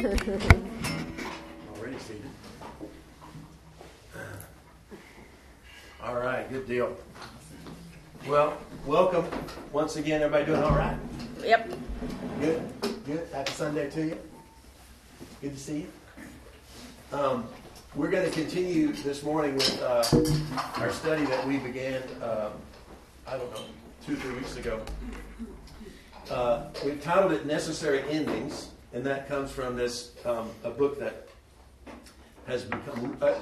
Already seated. All right, good deal. Well, welcome once again. Everybody doing all right? Yep. Good, good. Happy Sunday to you. Good to see you. Um, we're going to continue this morning with uh, our study that we began, um, I don't know, two, three weeks ago. Uh, we've titled it Necessary Endings, and that comes from this um, a book that has become uh,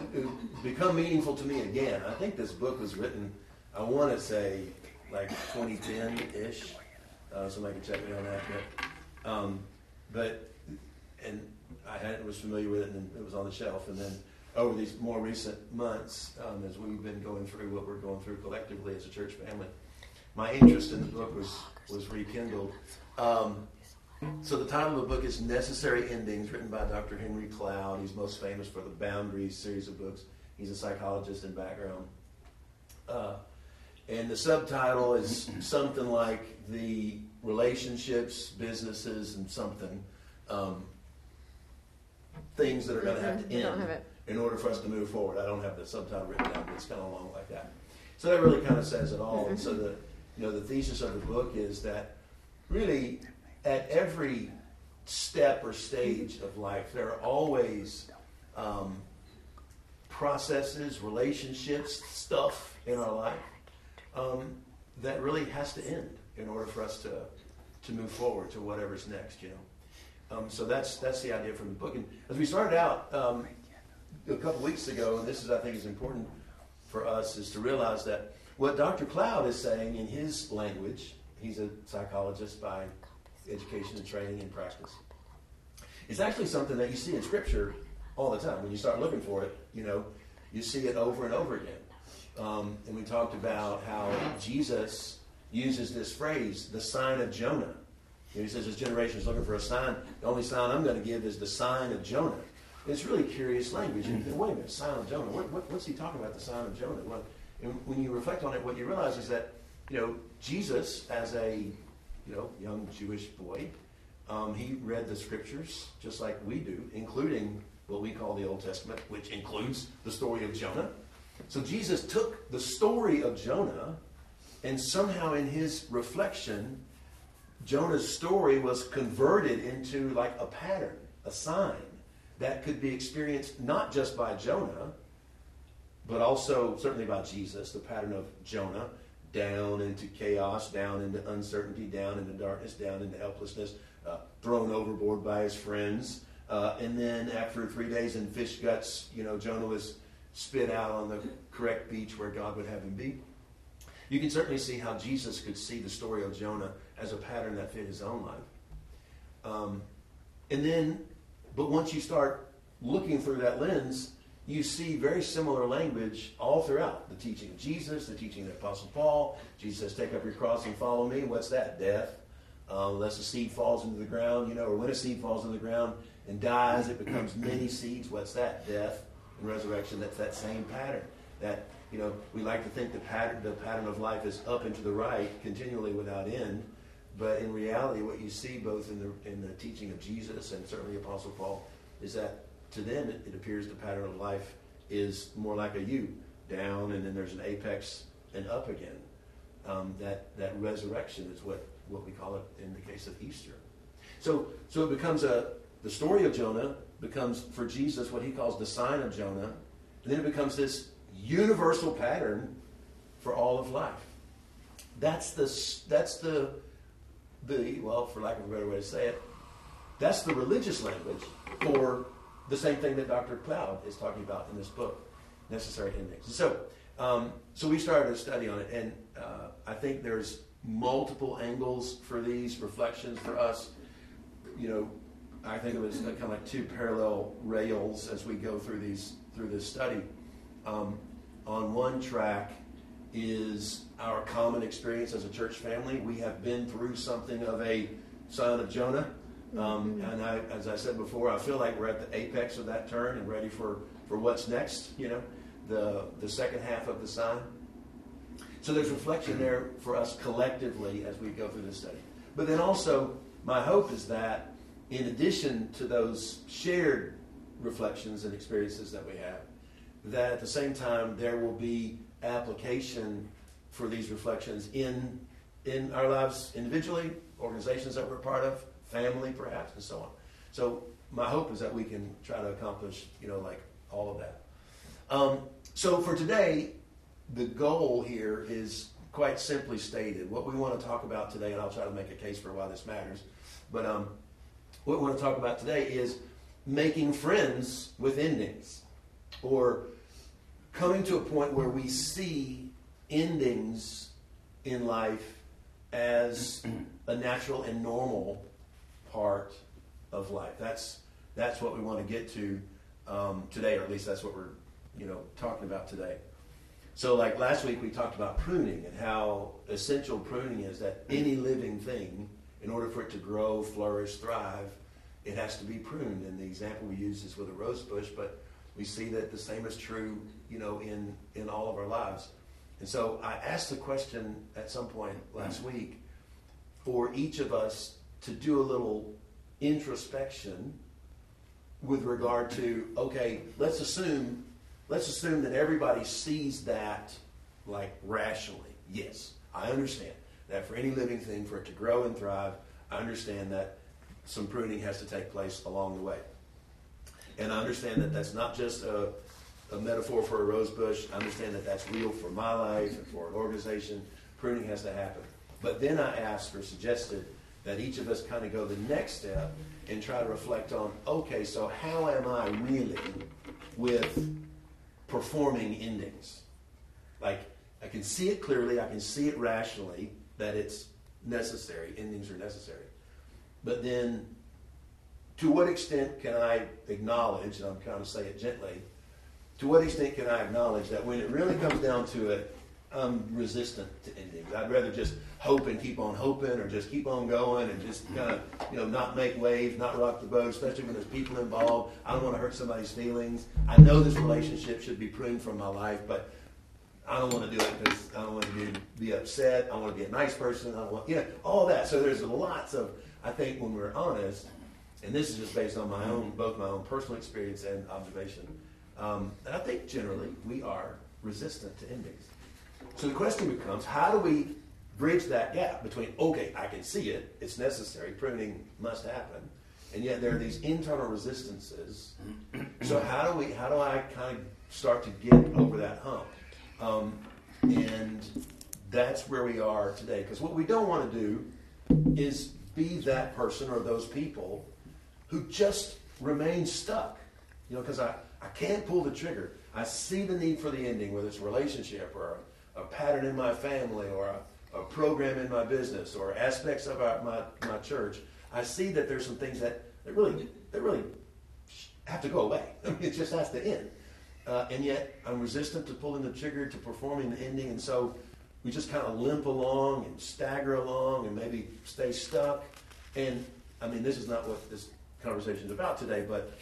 become meaningful to me again. I think this book was written, I want to say, like 2010 ish. Uh, somebody can check me on that. But, um, but and I had, was familiar with it, and it was on the shelf. And then over these more recent months, um, as we've been going through what we're going through collectively as a church family, my interest in the book was was rekindled. Um, so the title of the book is Necessary Endings, written by Dr. Henry Cloud. He's most famous for the Boundaries series of books. He's a psychologist in background. Uh, and the subtitle is something like the relationships, businesses, and something um, things that are going to have to Mm-hmm. End in order for us to move forward. I don't have the subtitle written down, but it's kind of long like that. So that really kind of says it all. And so the you know the thesis of the book is that really at every step or stage of life there are always um, processes, relationships, stuff in our life um, that really has to end in order for us to to move forward to whatever's next. You know. Um, so that's that's the idea from the book. And as we started out um, a couple weeks ago, and this is I think is important for us, is to realize that what Dr. Cloud is saying in his language, he's a psychologist by education and training and practice. It's actually something that you see in Scripture all the time. When you start looking for it, you know, you see it over and over again. Um, and we talked about how Jesus uses this phrase, the sign of Jonah. Know, he says his generation is looking for a sign. The only sign I'm going to give is the sign of Jonah. It's really curious language. And you think, wait a minute, sign of Jonah. What, what, what's he talking about, the sign of Jonah? Well, and when you reflect on it, what you realize is that, you know, Jesus, as a, you know, young Jewish boy, um, he read the scriptures just like we do, including what we call the Old Testament, which includes the story of Jonah. So Jesus took the story of Jonah, and somehow in his reflection, Jonah's story was converted into like a pattern, a sign that could be experienced not just by Jonah, but also certainly by Jesus, the pattern of Jonah down into chaos, down into uncertainty, down into darkness, down into helplessness, uh, thrown overboard by his friends. Uh, and then after three days in fish guts, you know, Jonah was spit out on the correct beach where God would have him be. You can certainly see how Jesus could see the story of Jonah as a pattern that fit his own life. Um, and then, but once you start looking through that lens, you see very similar language all throughout the teaching of Jesus, the teaching of the Apostle Paul. Jesus says, Take up your cross and follow me. What's that? Death. Um, unless a seed falls into the ground, you know, or when a seed falls into the ground and dies, it becomes many seeds. What's that? Death and resurrection. That's that same pattern. That you know, we like to think the pattern, the pattern of life is up and to the right, continually without end. But in reality, what you see both in the in the teaching of Jesus and certainly Apostle Paul is that to them it, it appears the pattern of life is more like a U, down, and then there's an apex and up again. Um, that that resurrection is what what we call it in the case of Easter. So so it becomes a the story of Jonah becomes for Jesus what he calls the sign of Jonah, and then it becomes this universal pattern for all of life. That's the that's the the well, for lack of a better way to say it, that's the religious language for the same thing that Dr. Cloud is talking about in this book, Necessary Endings. So, um, so we started a study on it, and uh, I think there's multiple angles for these reflections for us. You know, I think it was kind of like two parallel rails as we go through these through this study. Um, on one track is our common experience as a church family. We have been through something of a sign of Jonah. Um, and I, as I said before, I feel like we're at the apex of that turn and ready for, for what's next, you know, the, the second half of the sign. So there's reflection there for us collectively as we go through this study. But then also, my hope is that in addition to those shared reflections and experiences that we have, that at the same time there will be application for these reflections in in our lives individually, organizations that we're part of, family perhaps, and so on. So my hope is that we can try to accomplish, you know, like all of that. Um, so for today, the goal here is quite simply stated. What we want to talk about today, and I'll try to make a case for why this matters, but um, what we want to talk about today is making friends with endings, or coming to a point where we see endings in life as a natural and normal part of life. That's that's what we want to get to um, today, or at least that's what we're you know talking about today. So, like last week, we talked about pruning and how essential pruning is. That any living thing, in order for it to grow, flourish, thrive, it has to be pruned. And the example we use is with a rose bush, but we see that the same is true, you know, in in all of our lives. And so, I asked the question at some point last week for each of us to do a little introspection with regard to okay, let's assume let's assume that everybody sees that like rationally. Yes, I understand that for any living thing for it to grow and thrive, I understand that some pruning has to take place along the way. And I understand that that's not just a, a metaphor for a rose bush. I understand that that's real for my life and for an organization. Pruning has to happen. But then I asked or suggested that each of us kind of go the next step and try to reflect on okay, so how am I really with performing endings? Like, I can see it clearly, I can see it rationally that it's necessary, endings are necessary. But then, to what extent can I acknowledge, and I'm kind of say it gently, to what extent can I acknowledge that when it really comes down to it, I'm resistant to endings. I'd rather just hope and keep on hoping or just keep on going and just kind of, you know, not make waves, not rock the boat, especially when there's people involved. I don't want to hurt somebody's feelings. I know this relationship should be pruned from my life, but I don't want to do it because I don't want to be, be upset. I want to be a nice person. I don't want, you know, all that. So there's lots of, I think when we're honest, and this is just based on my own, both my own personal experience and observation, um, and I think generally we are resistant to endings. So the question becomes how do we bridge that gap between, okay, I can see it, it's necessary, pruning must happen, and yet there are these internal resistances. So how do we, how do I kind of start to get over that hump? Um, and that's where we are today. Because what we don't want to do is be that person or those people who just remain stuck. You know, because I, I can't pull the trigger. I see the need for the ending, whether it's a relationship or a, a pattern in my family or a, a, program in my business or aspects of our, my, my church. I see that there's some things that, that really that really have to go away. I mean, it just has to end. Uh, and yet I'm resistant to pulling the trigger to performing the ending, and so we just kind of limp along and stagger along and maybe stay stuck. And I mean, this is not what this conversation is about today, but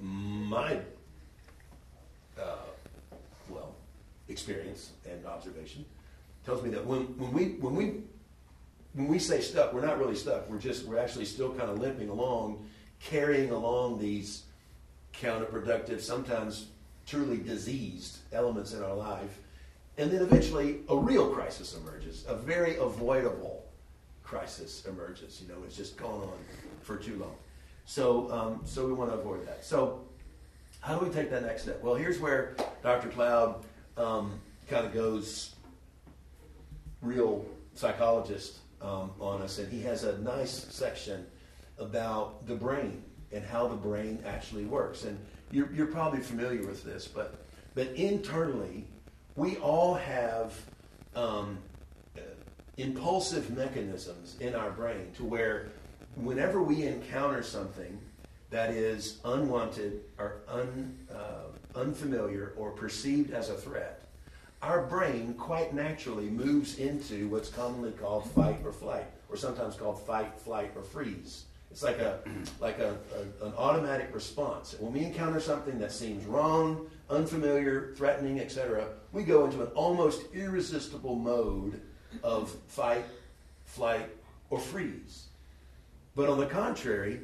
my uh, well experience and observation tells me that when, when we when we when we say stuck, we're not really stuck. We're just we're actually still kind of limping along, carrying along these counterproductive, sometimes truly diseased elements in our life. And then eventually a real crisis emerges, a very avoidable crisis emerges. You know, it's just gone on for too long. So, um, so we want to avoid that. So, how do we take that next step? Well, here's where Dr. Cloud um, kind of goes real psychologist um, on us, and he has a nice section about the brain and how the brain actually works. And you're, you're probably familiar with this, but but internally, we all have um, impulsive mechanisms in our brain to where whenever we encounter something that is unwanted or un, uh, unfamiliar or perceived as a threat, our brain quite naturally moves into what's commonly called fight or flight, or sometimes called fight, flight, or freeze. It's like a like a, a, an automatic response. When we encounter something that seems wrong, unfamiliar, threatening, etc., we go into an almost irresistible mode of fight, flight, or freeze. But on the contrary,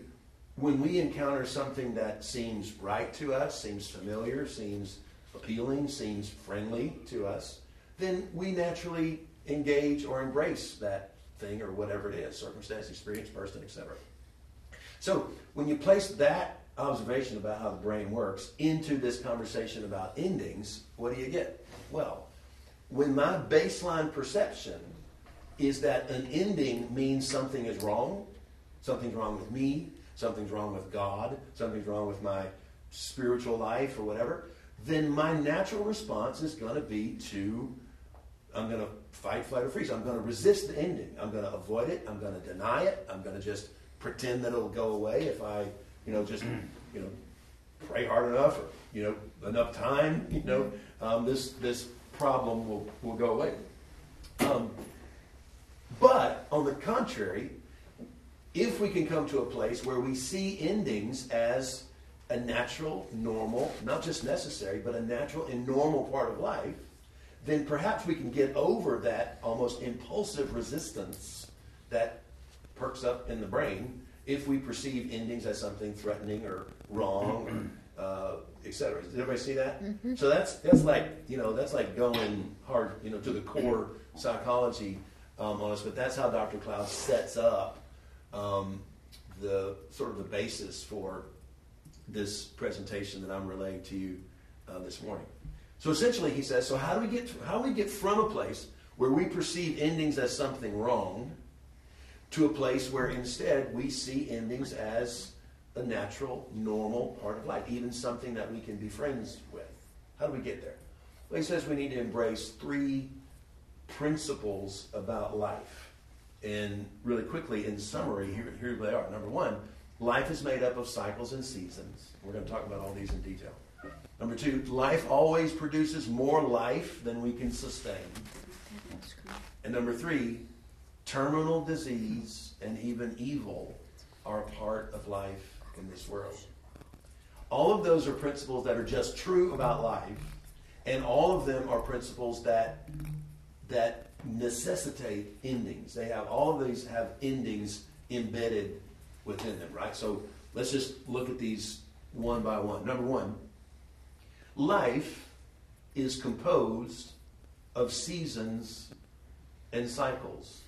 when we encounter something that seems right to us, seems familiar, seems appealing, seems friendly to us, then we naturally engage or embrace that thing or whatever it is circumstance, experience, person, etc. So when you place that observation about how the brain works into this conversation about endings, what do you get? Well, when my baseline perception is that an ending means something is wrong, something's wrong with me, something's wrong with God, something's wrong with my spiritual life or whatever, then my natural response is going to be to I'm going to fight, flight, or freeze. I'm going to resist the ending. I'm going to avoid it. I'm going to deny it. I'm going to just pretend that it'll go away if I, you know, just, you know, pray hard enough or, you know, enough time, you know, um, this, this problem will, will go away. Um, but on the contrary, if we can come to a place where we see endings as a natural, normal, not just necessary, but a natural and normal part of life, then perhaps we can get over that almost impulsive resistance that perks up in the brain if we perceive endings as something threatening or wrong or uh, etc. Did everybody see that? Mm-hmm. So that's that's like you know that's like going hard you know to the core psychology um, on us. But that's how Dr. Cloud sets up um, the sort of the basis for this presentation that I'm relaying to you uh, this morning. So essentially, he says, so how do we get how do we get from a place where we perceive endings as something wrong to a place where instead we see endings as a natural, normal part of life, even something that we can be friends with? How do we get there? Well, he says we need to embrace three principles about life. And really quickly, in summary, here, here they are. Number one, life is made up of cycles and seasons. We're going to talk about all these in detail. Number two, life always produces more life than we can sustain. And number three, terminal disease and even evil are a part of life in this world. All of those are principles that are just true about life, and all of them are principles that that necessitate endings. They have all of these have endings embedded within them, right? So let's just look at these one by one. Number one, life is composed of seasons and cycles.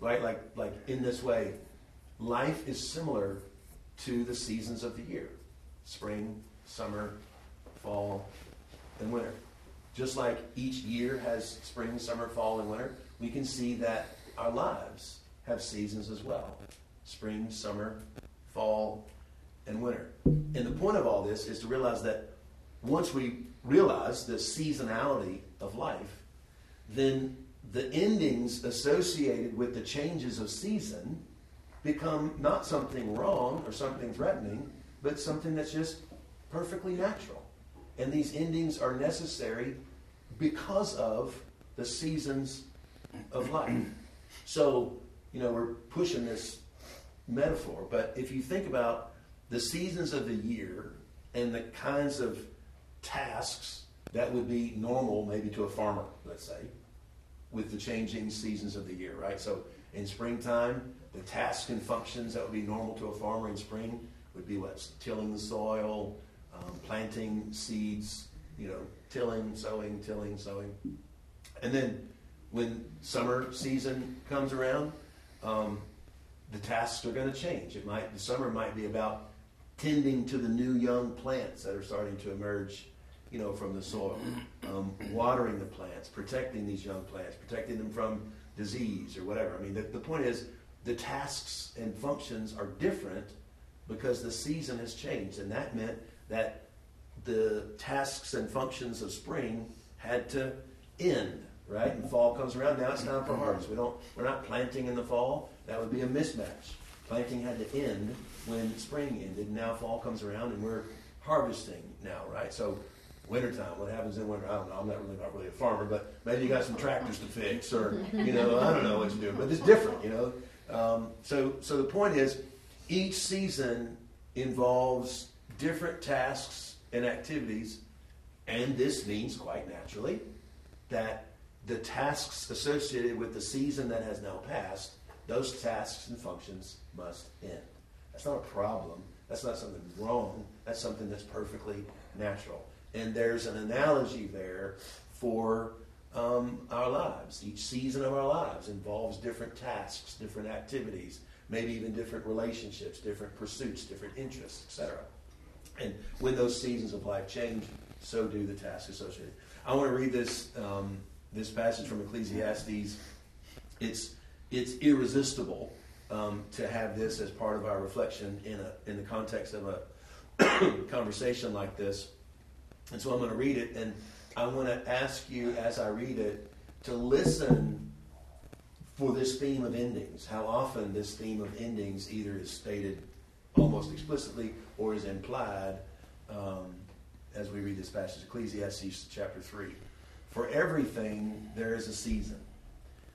Right? Like like in this way, life is similar to the seasons of the year. Spring, summer, fall, and winter. Just like each year has spring, summer, fall, and winter, we can see that our lives have seasons as well. Spring, summer, fall, and winter. And the point of all this is to realize that once we realize the seasonality of life, then the endings associated with the changes of season become not something wrong or something threatening, but something that's just perfectly natural. And these endings are necessary because of the seasons of life. So, you know, we're pushing this metaphor, but if you think about the seasons of the year and the kinds of tasks that would be normal maybe to a farmer, let's say, with the changing seasons of the year, right? So in springtime, the tasks and functions that would be normal to a farmer in spring would be what? Tilling the soil, um, planting seeds, you know, tilling, sowing, tilling, sowing. And then when summer season comes around, um, the tasks are going to change. It might the summer might be about tending to the new young plants that are starting to emerge you know, from the soil, um, watering the plants, protecting these young plants, protecting them from disease or whatever. I mean, the, the point is the tasks and functions are different because the season has changed. And that meant that the tasks and functions of spring had to end, right? And fall comes around. Now it's time for harvest. We don't, we're not planting in the fall. That would be a mismatch. Planting had to end when spring ended. Now fall comes around and we're harvesting now, right? So wintertime, what happens in winter, I don't know. I'm not really not really a farmer, but maybe you got some tractors to fix, or you know, I don't know what you do, but it's different, you know. Um, so, so the point is, each season involves different tasks and activities, and this means quite naturally that the tasks associated with the season that has now passed those tasks and functions must end. That's not a problem. That's not something wrong. That's something that's perfectly natural. And there's an analogy there for um, our lives. Each season of our lives involves different tasks, different activities, maybe even different relationships, different pursuits, different interests, etc. And when those seasons of life change, so do the tasks associated. I want to read this um, this passage from Ecclesiastes. It's it's irresistible um, to have this as part of our reflection in a in the context of a conversation like this. And so I'm going to read it, and I want to ask you as I read it to listen for this theme of endings. How often this theme of endings either is stated almost explicitly or is implied um, as we read this passage, Ecclesiastes chapter 3. For everything there is a season,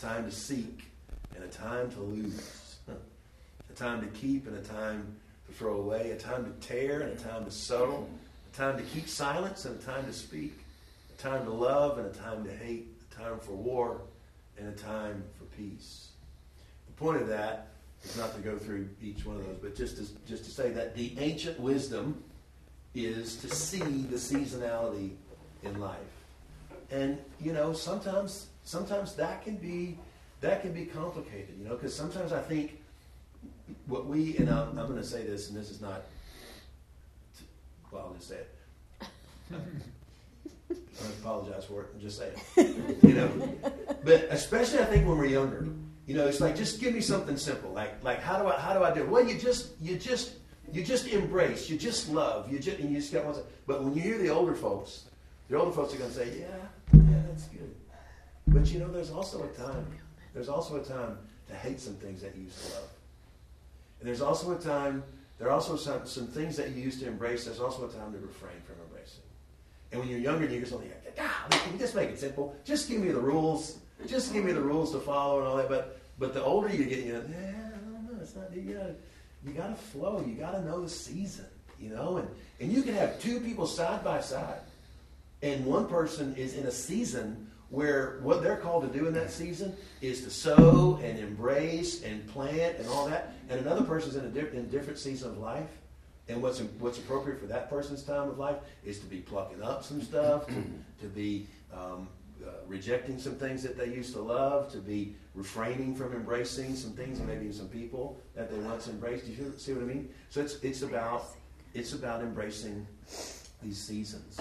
a time to seek and a time to lose, a time to keep and a time to throw away, a time to tear and a time to sow, a time to keep silence and a time to speak, a time to love and a time to hate, a time for war and a time for peace. The point of that is not to go through each one of those, but just to, just to say that the ancient wisdom is to see the seasonality in life. And you know, sometimes sometimes that can be that can be complicated, you know, because sometimes I think what we and I'm, I'm going to say this, and this is not. Well, I'll just say it. I apologize for it and just say it. You know, but especially I think when we're younger, you know, it's like just give me something simple. Like like how do I how do I do? It? Well, you just you just you just embrace, you just love, you just and you just get one. But when you hear the older folks, the older folks are going to say, yeah, yeah, that's good. But you know, there's also a time. There's also a time to hate some things that you used to love. And there's also a time. There are also some, some things that you used to embrace. There's also a time to refrain from embracing. And when you're younger, you're just like, ah, just make it simple? Just give me the rules. Just give me the rules to follow and all that. But but the older you get, you know, yeah, I don't know. It's not you gotta you gotta flow. You gotta know the season. You know, and and you can have two people side by side, and one person is in a season where what they're called to do in that season is to sow and embrace and plant and all that, and another person's in a, di- in a different season of life and what's, what's appropriate for that person's time of life is to be plucking up some stuff, to, to be um, uh, rejecting some things that they used to love, to be refraining from embracing some things and maybe some people that they once embraced. Do you see what I mean? So it's, it's, about, it's about embracing these seasons.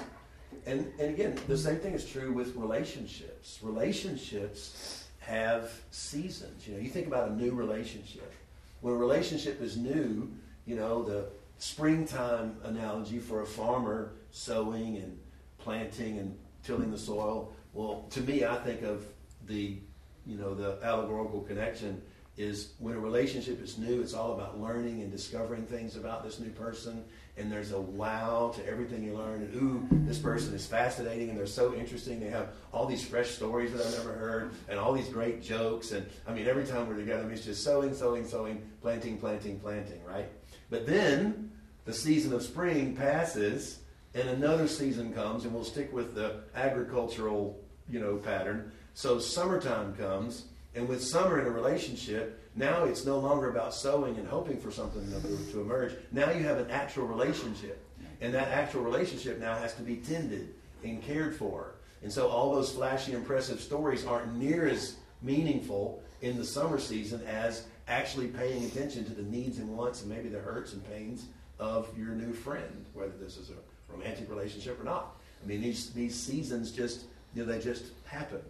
And, and again, the same thing is true with relationships. Relationships have seasons. You know, you think about a new relationship. When a relationship is new, you know, the springtime analogy for a farmer sowing and planting and tilling the soil. Well, to me, I think of the, you know, the allegorical connection is when a relationship is new, it's all about learning and discovering things about this new person. And there's a wow to everything you learn. And ooh, this person is fascinating and they're so interesting. They have all these fresh stories that I've never heard and all these great jokes. And I mean, every time we're together, I mean, it's just sowing, sowing, sowing, planting, planting, planting, right? But then the season of spring passes and another season comes, and we'll stick with the agricultural, you know, pattern. So summertime comes, and with summer in a relationship, now it's no longer about sowing and hoping for something to emerge. Now you have an actual relationship, and that actual relationship now has to be tended and cared for. And so all those flashy, impressive stories aren't near as meaningful in the summer season as actually paying attention to the needs and wants and maybe the hurts and pains of your new friend, whether this is a romantic relationship or not. I mean, these, these seasons just, you know, they just happen.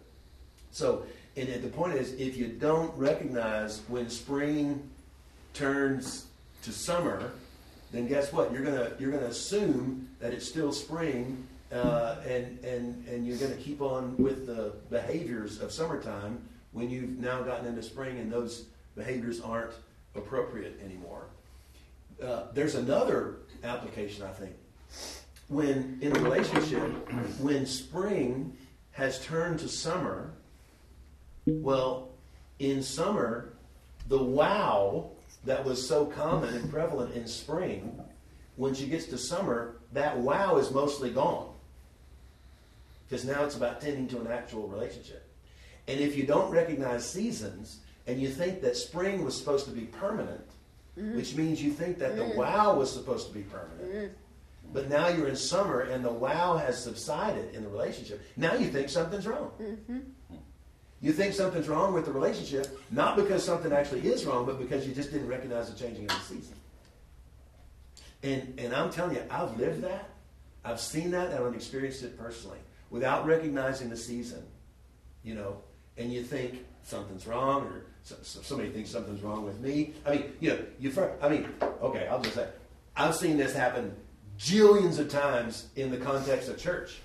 So, and the point is, if you don't recognize when spring turns to summer, then guess what? You're gonna you're gonna assume that it's still spring, uh, and and and you're gonna keep on with the behaviors of summertime when you've now gotten into spring, and those behaviors aren't appropriate anymore. Uh, there's another application, I think. When in a relationship, when spring has turned to summer, well, in summer, the wow that was so common and prevalent in spring, when she gets to summer, that wow is mostly gone. Because now it's about tending to an actual relationship. And if you don't recognize seasons and you think that spring was supposed to be permanent, mm-hmm. which means you think that mm-hmm. the wow was supposed to be permanent, mm-hmm. but now you're in summer and the wow has subsided in the relationship, now you think something's wrong. You think something's wrong with the relationship, not because something actually is wrong, but because you just didn't recognize the changing of the season. And, and I'm telling you, I've lived that. I've seen that and I've experienced it personally without recognizing the season, you know, and you think something's wrong or somebody thinks something's wrong with me. I mean, you know, you I mean, okay, I'll just say, I've seen this happen jillions of times in the context of church.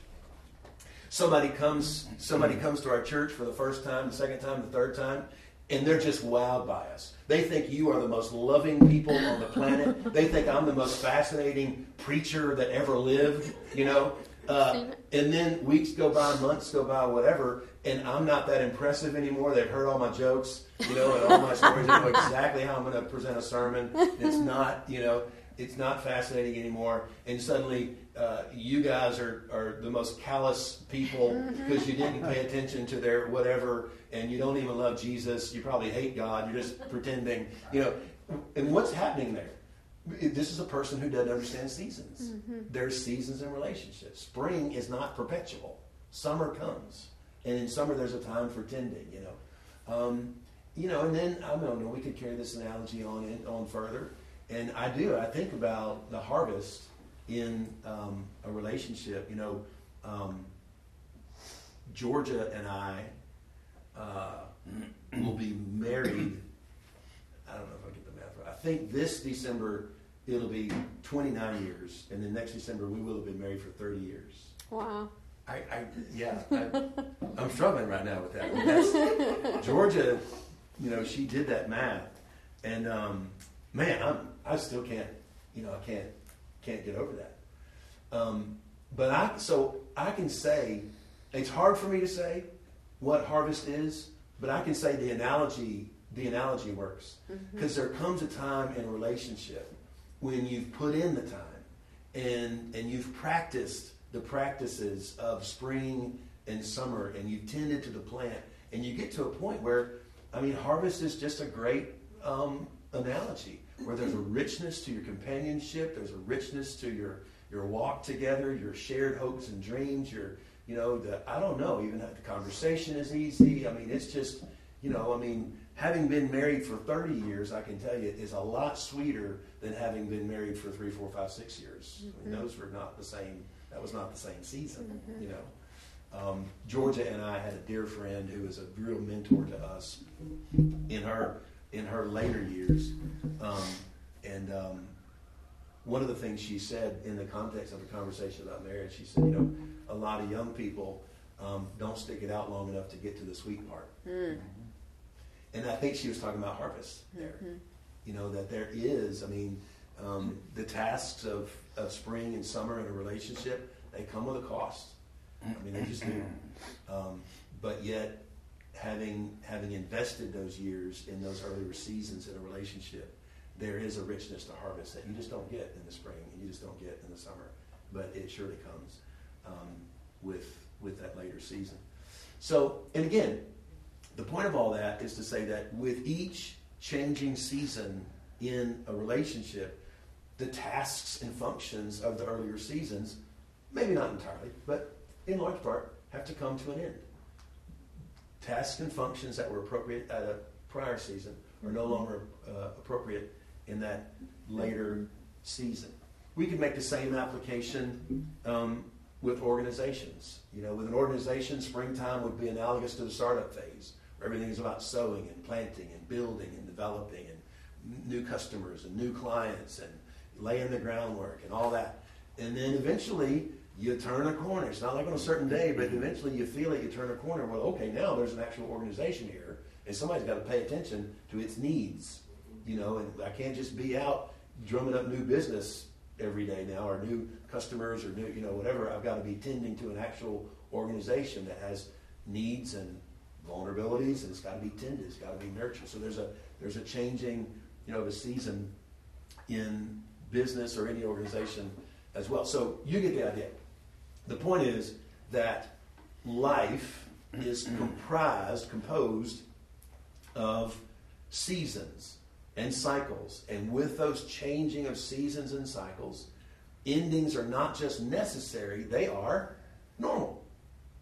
Somebody comes, somebody comes to our church for the first time, the second time, the third time, and they're just wowed by us. They think you are the most loving people on the planet. They think I'm the most fascinating preacher that ever lived, you know. Uh, and then weeks go by, months go by, whatever, and I'm not that impressive anymore. They've heard all my jokes, you know, and all my stories. They know exactly how I'm going to present a sermon. It's not, you know, it's not fascinating anymore. And suddenly, uh, you guys are, are the most callous people because mm-hmm. you didn't pay attention to their whatever, and you don't even love Jesus. You probably hate God. You're just pretending, you know. And what's happening there? This is a person who doesn't understand seasons. Mm-hmm. There's seasons in relationships. Spring is not perpetual. Summer comes, and in summer there's a time for tending. You know, um, you know, and then I don't know. We could carry this analogy on in, on further and I do. I think about the harvest in um, a relationship. You know, um, Georgia and I uh, will be married. I don't know if I get the math right. I think this December it'll be 29 years, and then next December we will have been married for 30 years. Wow. I, I yeah, I, am struggling right now with that. Georgia, you know, she did that math, and um, man, I'm I still can't, you know, I can't can't get over that. Um, but I so I can say it's hard for me to say what harvest is, but I can say the analogy the analogy works because mm-hmm. there comes a time in a relationship when you've put in the time and and you've practiced the practices of spring and summer and you've tended to the plant and you get to a point where I mean harvest is just a great um, analogy where there's a richness to your companionship, there's a richness to your your walk together, your shared hopes and dreams, your you know the I don't know even the conversation is easy. I mean it's just you know I mean having been married for 30 years, I can tell you is a lot sweeter than having been married for three, four, five, six years. Mm-hmm. I mean, those were not the same. That was not the same season, mm-hmm. you know. Um, Georgia and I had a dear friend who was a real mentor to us in her in her later years. Um, and um, one of the things she said in the context of a conversation about marriage, she said, you know, a lot of young people um, don't stick it out long enough to get to the sweet part. Mm. And I think she was talking about harvest there. Mm-hmm. You know, that there is, I mean, um, the tasks of, of spring and summer in a relationship, they come with a cost. I mean, they just do. Um, but yet, having having invested those years in those earlier seasons in a relationship, there is a richness to harvest that you just don't get in the spring and you just don't get in the summer, but it surely comes um, with with that later season. So, and again, the point of all that is to say that with each changing season in a relationship, the tasks and functions of the earlier seasons, maybe not entirely, but in large part, have to come to an end tasks and functions that were appropriate at a prior season are no longer uh, appropriate in that later season. We could make the same application um, with organizations. You know, with an organization, springtime would be analogous to the startup phase, where everything is about sowing and planting and building and developing and new customers and new clients and laying the groundwork and all that. And then eventually, you turn a corner. It's not like on a certain day, but eventually you feel it, you turn a corner. Well, okay, now there's an actual organization here, and somebody's got to pay attention to its needs. You know, and I can't just be out drumming up new business every day now, or new customers, or new, you know, whatever. I've got to be tending to an actual organization that has needs and vulnerabilities, and it's got to be tended, it's got to be nurtured. So there's a there's a changing, you know, of a season in business or any organization as well. So you get the idea. The point is that life is comprised, composed of seasons and cycles. And with those changing of seasons and cycles, endings are not just necessary, they are normal.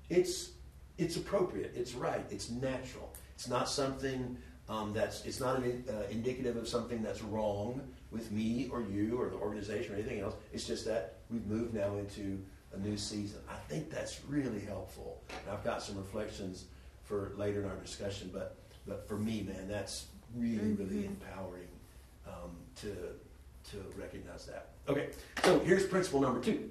It's, it's appropriate, it's right, it's natural. It's not something um, that's, it's not an, uh, indicative of something that's wrong with me or you or the organization or anything else. It's just that we've moved now into a new season. I think that's really helpful. And I've got some reflections for later in our discussion, but but for me, man, that's really really mm-hmm. empowering um, to to recognize that. Okay, so here's principle number two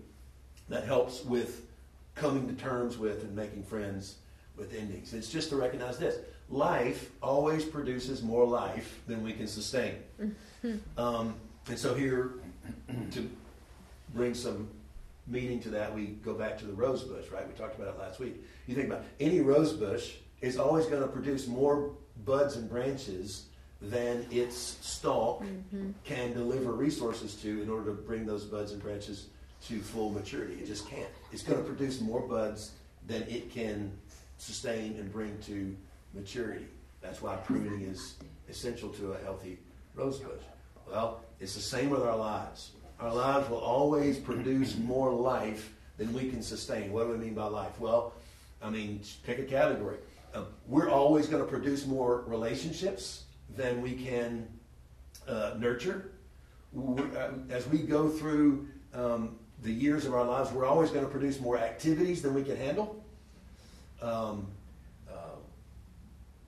that helps with coming to terms with and making friends with endings. It's just to recognize this: life always produces more life than we can sustain. Um, and so here to bring some meaning to that, we go back to the rose bush, right? We talked about it last week. You think about any rose bush is always going to produce more buds and branches than its stalk mm-hmm. can deliver resources to in order to bring those buds and branches to full maturity. It just can't. It's going to produce more buds than it can sustain and bring to maturity. That's why pruning is essential to a healthy rose bush. Well, it's the same with our lives our lives will always produce more life than we can sustain. What do we mean by life? Well, I mean, pick a category. Uh, we're always going to produce more relationships than we can uh, nurture. Uh, as we go through um, the years of our lives, we're always going to produce more activities than we can handle. Um,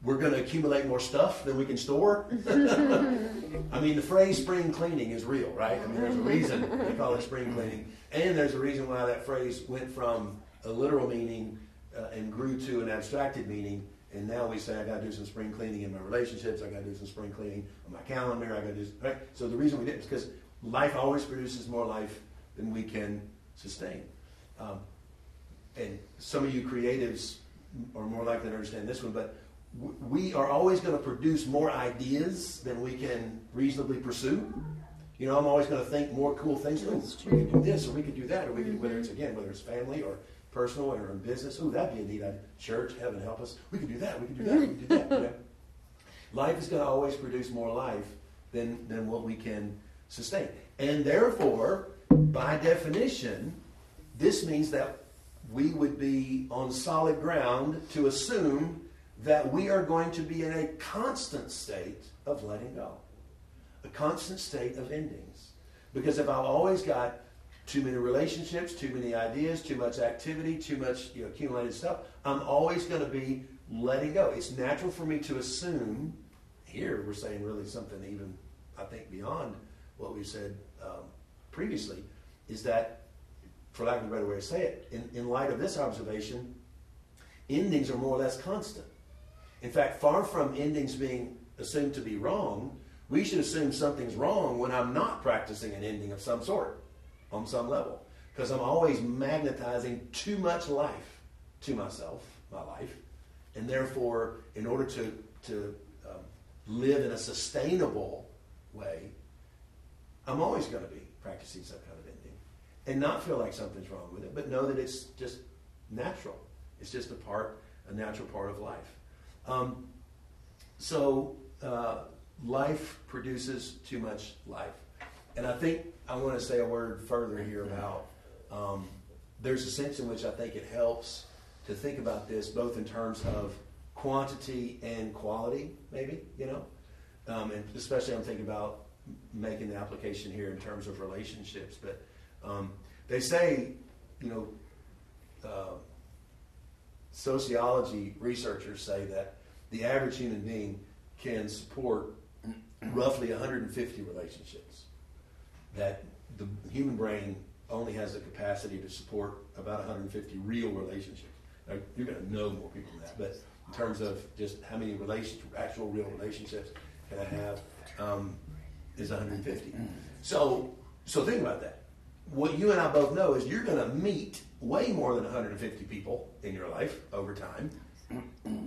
we're going to accumulate more stuff than we can store. I mean, the phrase spring cleaning is real, right? I mean, there's a reason they call it spring cleaning. And there's a reason why that phrase went from a literal meaning uh, and grew to an abstracted meaning. And now we say, I got to do some spring cleaning in my relationships. I got to do some spring cleaning on my calendar. I got to do, right? So the reason we did it is because life always produces more life than we can sustain. Um, and some of you creatives are more likely to understand this one, but we are always going to produce more ideas than we can reasonably pursue. You know, I'm always going to think more cool things. Ooh, we could do this, or we could do that, or we could, whether it's mm-hmm. again, whether it's family or personal or in business. Ooh, that'd be a neat idea. Church, heaven help us. We could do that. We could do that. We could do that. You know? Life is going to always produce more life than than what we can sustain, and therefore, by definition, this means that we would be on solid ground to assume that we are going to be in a constant state of letting go, a constant state of endings. Because if I've always got too many relationships, too many ideas, too much activity, too much you know, accumulated stuff, I'm always going to be letting go. It's natural for me to assume, here we're saying really something even, I think, beyond what we said um, previously, is that, for lack of a better way to say it, in, in light of this observation, endings are more or less constant. In fact, far from endings being assumed to be wrong, we should assume something's wrong when I'm not practicing an ending of some sort on some level. Because I'm always magnetizing too much life to myself, my life. And therefore, in order to, to um, live in a sustainable way, I'm always going to be practicing some kind of ending. And not feel like something's wrong with it, but know that it's just natural. It's just a part, a natural part of life. Um, so uh, life produces too much life. And I think I want to say a word further here about um, there's a sense in which I think it helps to think about this both in terms of quantity and quality, maybe, you know? Um, and especially I'm thinking about making the application here in terms of relationships. But um, they say, you know, uh, sociology researchers say that the average human being can support roughly 150 relationships. That the human brain only has the capacity to support about 150 real relationships. Now, you're going to know more people than that, but in terms of just how many relations, actual real relationships can I have, um, is 150. So, so think about that. What you and I both know is you're going to meet way more than 150 people in your life over time,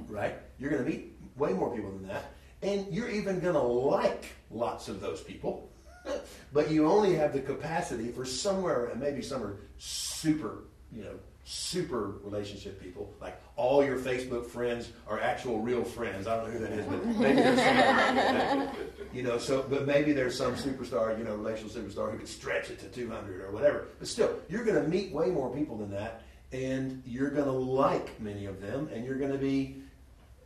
right? You're going to meet way more people than that, and you're even going to like lots of those people. but you only have the capacity for somewhere, and maybe some are super, you know, super relationship people. Like all your Facebook friends are actual real friends. I don't know who that is, but maybe there's somebody, you know. So, but maybe there's some superstar, you know, relational superstar who could stretch it to 200 or whatever. But still, you're going to meet way more people than that, and you're going to like many of them, and you're going to be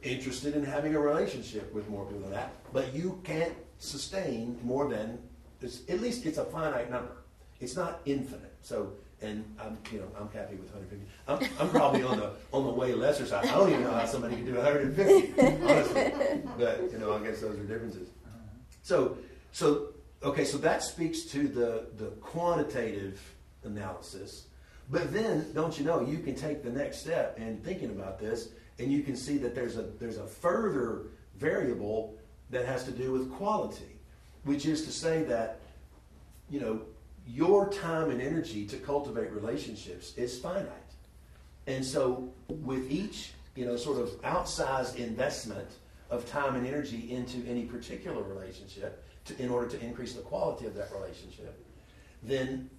interested in having a relationship with more people than that. But you can't sustain more than at least it's a finite number. It's not infinite. So and I'm, you know, I'm happy with 150. I'm, I'm probably on the on the way lesser side. I don't even know how somebody can do 150, honestly. But you know, I guess those are differences. So, so okay, so that speaks to the the quantitative analysis. But then, don't you know, you can take the next step in thinking about this, and you can see that there's a there's a further variable that has to do with quality, which is to say that, you know, your time and energy to cultivate relationships is finite. And so with each, you know, sort of outsized investment of time and energy into any particular relationship to, in order to increase the quality of that relationship, then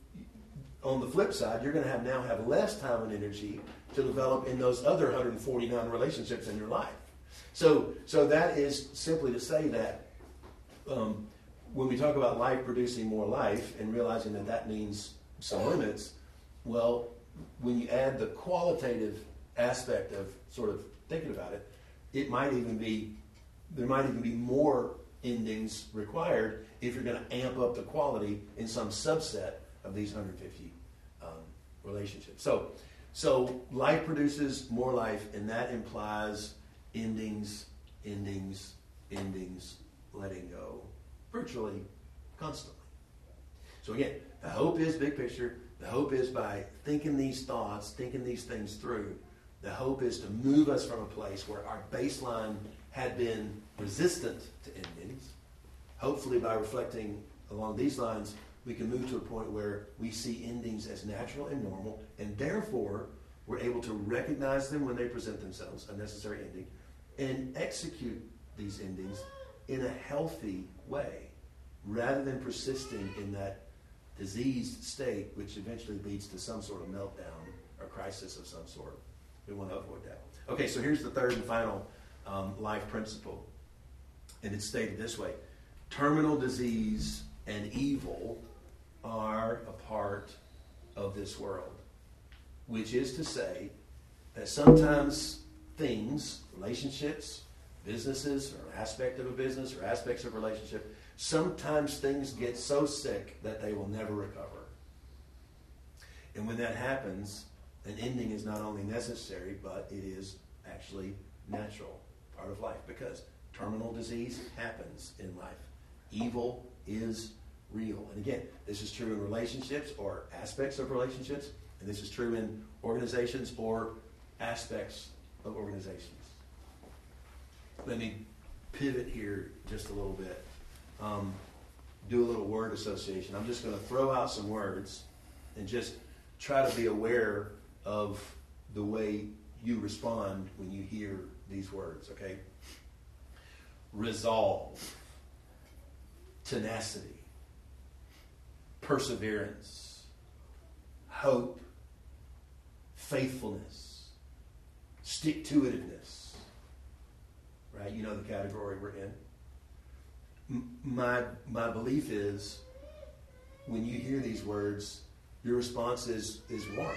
on the flip side, you're going to have now have less time and energy to develop in those other 149 relationships in your life. So, so that is simply to say that um, when we talk about life producing more life and realizing that that means some limits, well, when you add the qualitative aspect of sort of thinking about it, it might even be there might even be more endings required if you're going to amp up the quality in some subset of these 150 um, relationships. So, so life produces more life, and that implies endings, endings, endings, letting go virtually constantly. So again, the hope is big picture. The hope is by thinking these thoughts, thinking these things through, the hope is to move us from a place where our baseline had been resistant to endings. Hopefully, by reflecting along these lines, we can move to a point where we see endings as natural and normal, and therefore we're able to recognize them when they present themselves, a necessary ending, and execute these endings in a healthy way rather than persisting in that diseased state, which eventually leads to some sort of meltdown or crisis of some sort. We want to avoid that. Okay, so here's the third and final um, life principle. And it's stated this way terminal disease and evil are a part of this world, which is to say that sometimes things, relationships, businesses or aspect of a business or aspects of relationship, sometimes things get so sick that they will never recover. And when that happens, an ending is not only necessary, but it is actually natural, part of life, because terminal disease happens in life. Evil is real. And again, this is true in relationships or aspects of relationships, and this is true in organizations or aspects of organizations let me pivot here just a little bit. Um, do a little word association. I'm just going to throw out some words and just try to be aware of the way you respond when you hear these words, okay? Resolve, tenacity, perseverance, hope, faithfulness, stick to itiveness right? You know the category we're in. My, my belief is when you hear these words, your response is, is warm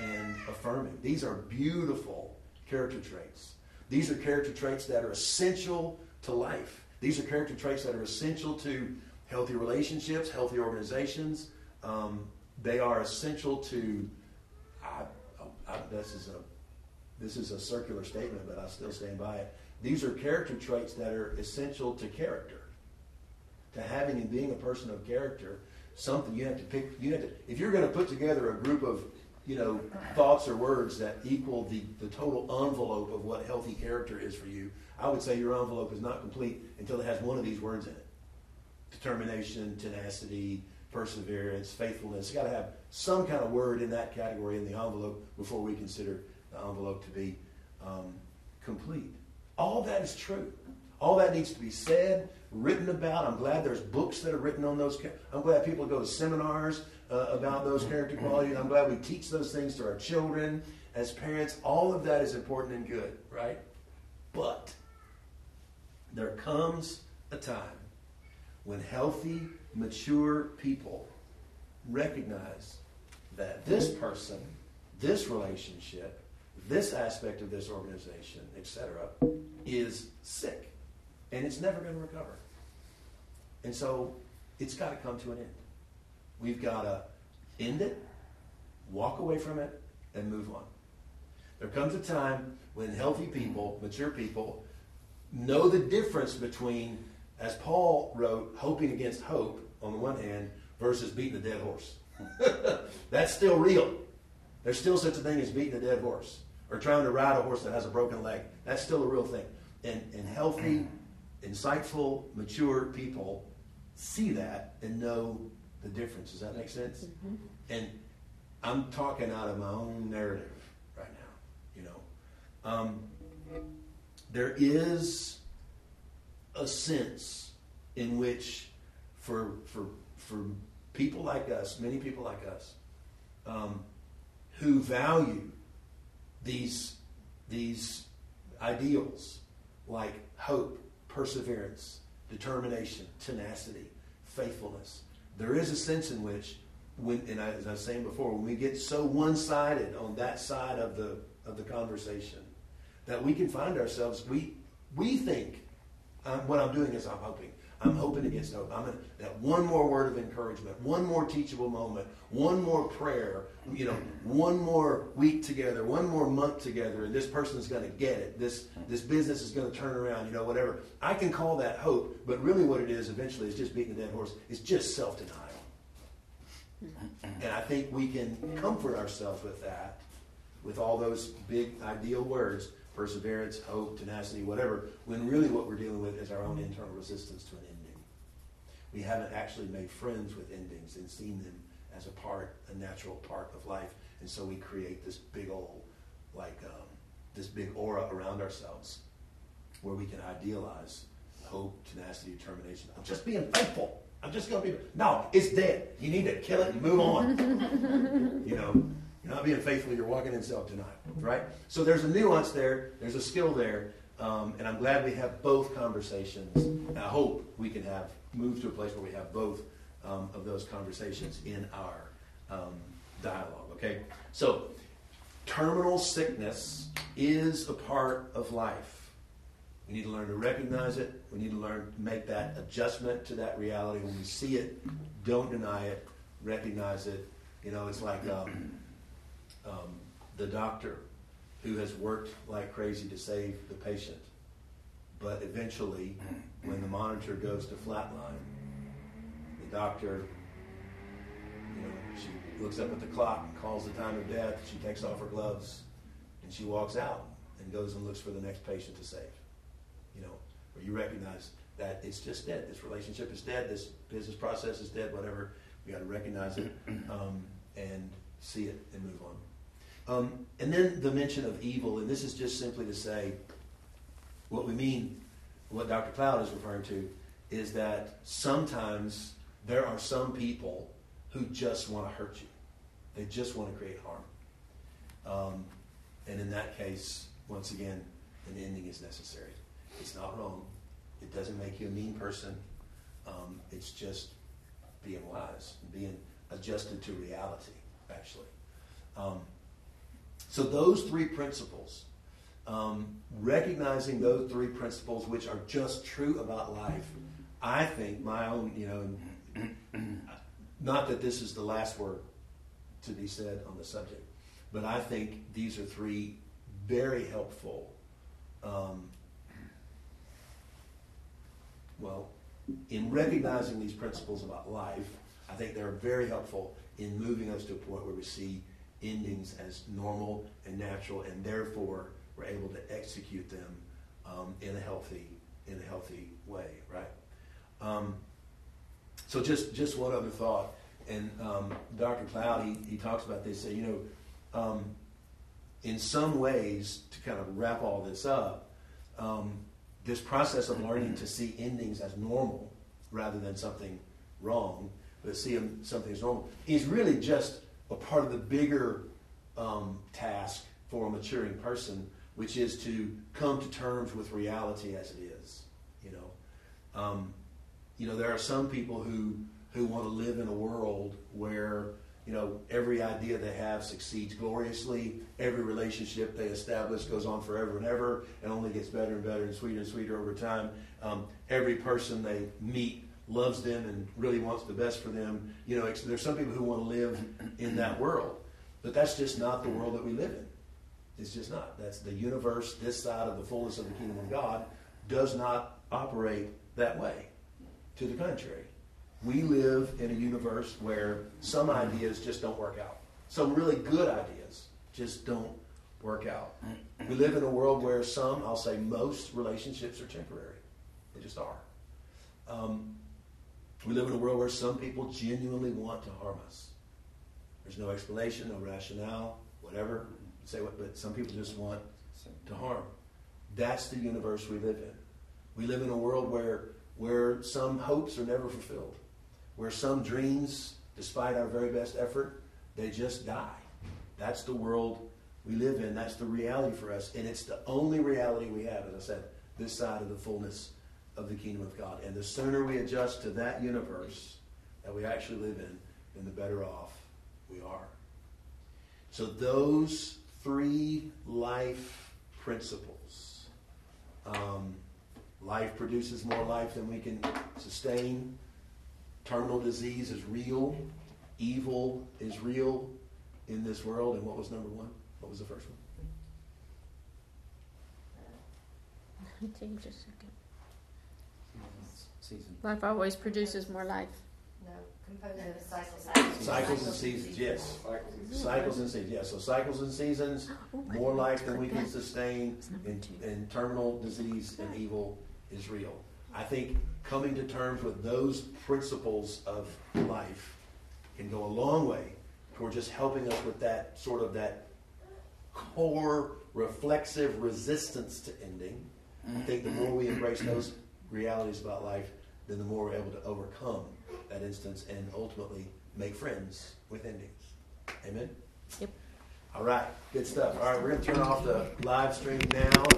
and affirming. These are beautiful character traits. These are character traits that are essential to life. These are character traits that are essential to healthy relationships, healthy organizations. Um, they are essential to. I, I, this is a this is a circular statement, but I still stand by it. These are character traits that are essential to character, to having and being a person of character. Something you have to pick. You have to if you're going to put together a group of you know, thoughts or words that equal the, the total envelope of what healthy character is for you, I would say your envelope is not complete until it has one of these words in it determination, tenacity, perseverance, faithfulness. It's got to have some kind of word in that category in the envelope before we consider the envelope to be um, complete. All that is true. All that needs to be said, written about. I'm glad there's books that are written on those. I'm glad people go to seminars uh, about those character qualities. I'm glad we teach those things to our children as parents. All of that is important and good, right? But there comes a time when healthy, mature people recognize that this person, this relationship, this aspect of this organization, etc., is sick and it's never going to recover. And so it's got to come to an end. We've got to end it, walk away from it, and move on. There comes a time when healthy people, mature people, know the difference between, as Paul wrote, hoping against hope on the one hand versus beating a dead horse. That's still real. There's still such a thing as beating a dead horse or trying to ride a horse that has a broken leg. That's still a real thing. And, and healthy, insightful, mature people see that and know the difference. Does that make sense? Mm-hmm. And I'm talking out of my own narrative right now. You know, um, there is a sense in which, for for for people like us, many people like us, um, who value these these ideals like hope, perseverance, determination, tenacity, faithfulness. There is a sense in which, when, and as I was saying before, when we get so one-sided on that side of the of the conversation, that we can find ourselves we we think um, what I'm doing is I'm hoping I'm hoping against hope. I'm in, that one more word of encouragement, one more teachable moment, one more prayer, you know, one more week together, one more month together, and this person is going to get it. This this business is going to turn around, you know, whatever. I can call that hope, but really what it is eventually is just beating the dead horse. It's just self denial. And I think we can comfort ourselves with that, with all those big ideal words perseverance, hope, tenacity, whatever, when really what we're dealing with is our own internal resistance to an ending. We haven't actually made friends with endings and seen them as a part, a natural part of life. And so we create this big old, like, um, this big aura around ourselves where we can idealize hope, tenacity, determination. I'm just being faithful. I'm just going to be. No, it's dead. You need to kill it and move on. you know, you're not being faithful, you're walking in self denial, right? So there's a nuance there, there's a skill there, um, and I'm glad we have both conversations. And I hope we can have move to a place where we have both um, of those conversations in our um, dialogue, okay? So, terminal sickness is a part of life. We need to learn to recognize it. We need to learn to make that adjustment to that reality. When we see it, don't deny it, recognize it. You know, it's like um, the doctor who has worked like crazy to save the patient. But eventually, when the monitor goes to flatline, the doctor, you know, she looks up at the clock and calls the time of death. She takes off her gloves and she walks out and goes and looks for the next patient to save. You know, where you recognize that it's just dead. This relationship is dead. This business process is dead. Whatever. We got to recognize it um, and see it and move on. Um, and then the mention of evil, and this is just simply to say what we mean, what Dr. Cloud is referring to, is that sometimes there are some people who just want to hurt you. They just want to create harm. Um, and in that case, once again, an ending is necessary. It's not wrong. It doesn't make you a mean person. Um, it's just being wise, being adjusted to reality, actually. Um, so those three principles, um, recognizing those three principles, which are just true about life, I think my own, you know, not that this is the last word to be said on the subject, but I think these are three very helpful. Um, well, in recognizing these principles about life, I think they're very helpful in moving us to a point where we see endings as normal and natural, and therefore we're able to execute them um, in a healthy in a healthy way, right? Um, so just just one other thought, and um, Dr. Cloud he, he talks about this. Say, you know, um, in some ways, to kind of wrap all this up, um, this process of learning to see endings as normal rather than something wrong, but see them, something as normal, is really just a part of the bigger um, task for a maturing person, which is to come to terms with reality as it is. You know, um, you know, there are some people who who want to live in a world where you know every idea they have succeeds gloriously. Every relationship they establish goes on forever and ever, and only gets better and better and sweeter and sweeter over time. Um, every person they meet loves them and really wants the best for them. You know, there's some people who want to live in that world, but that's just not the world that we live in. It's just not. That's the universe. This side of the fullness of the kingdom of God does not operate that way. To the contrary, we live in a universe where some ideas just don't work out. Some really good ideas just don't work out. We live in a world where some, I'll say most, relationships are temporary. They just are. Um, we live in a world where some people genuinely want to harm us. There's no explanation, no rationale, whatever. Say what, but some people just want to harm. That's the universe we live in. We live in a world where where some hopes are never fulfilled, where some dreams, despite our very best effort, they just die. That's the world we live in. That's the reality for us. And it's the only reality we have, as I said, this side of the fullness of the kingdom of God. And the sooner we adjust to that universe that we actually live in, then the better off we are. So, those three life principles. Um, life produces more life than we can sustain. Terminal disease is real. Evil is real in this world. And what was number one? What was the first one? Change a second. Season. Life always produces more life. No, composed of cycles. Cycles and seasons, yes. Cycles and seasons, yes. So cycles and seasons, oh more life than we can sustain, and, and terminal disease and evil is real. I think coming to terms with those principles of life can go a long way toward just helping us with that sort of that core reflexive resistance to ending. I think the more we embrace those realities about life, then the more we're able to overcome that instance and ultimately make friends with endings. Amen? Yep. All right, good stuff. All right, we're going to turn off the live stream now.